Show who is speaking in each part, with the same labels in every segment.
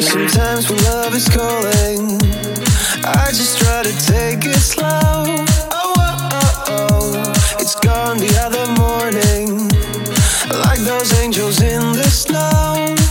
Speaker 1: Sometimes when love is calling, I just try to take it slow. Oh, oh, oh, oh. it's gone the other morning, like those angels in the snow.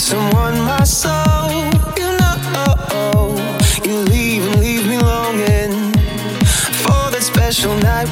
Speaker 1: someone my soul. You know, you leave and leave me longing for that special night.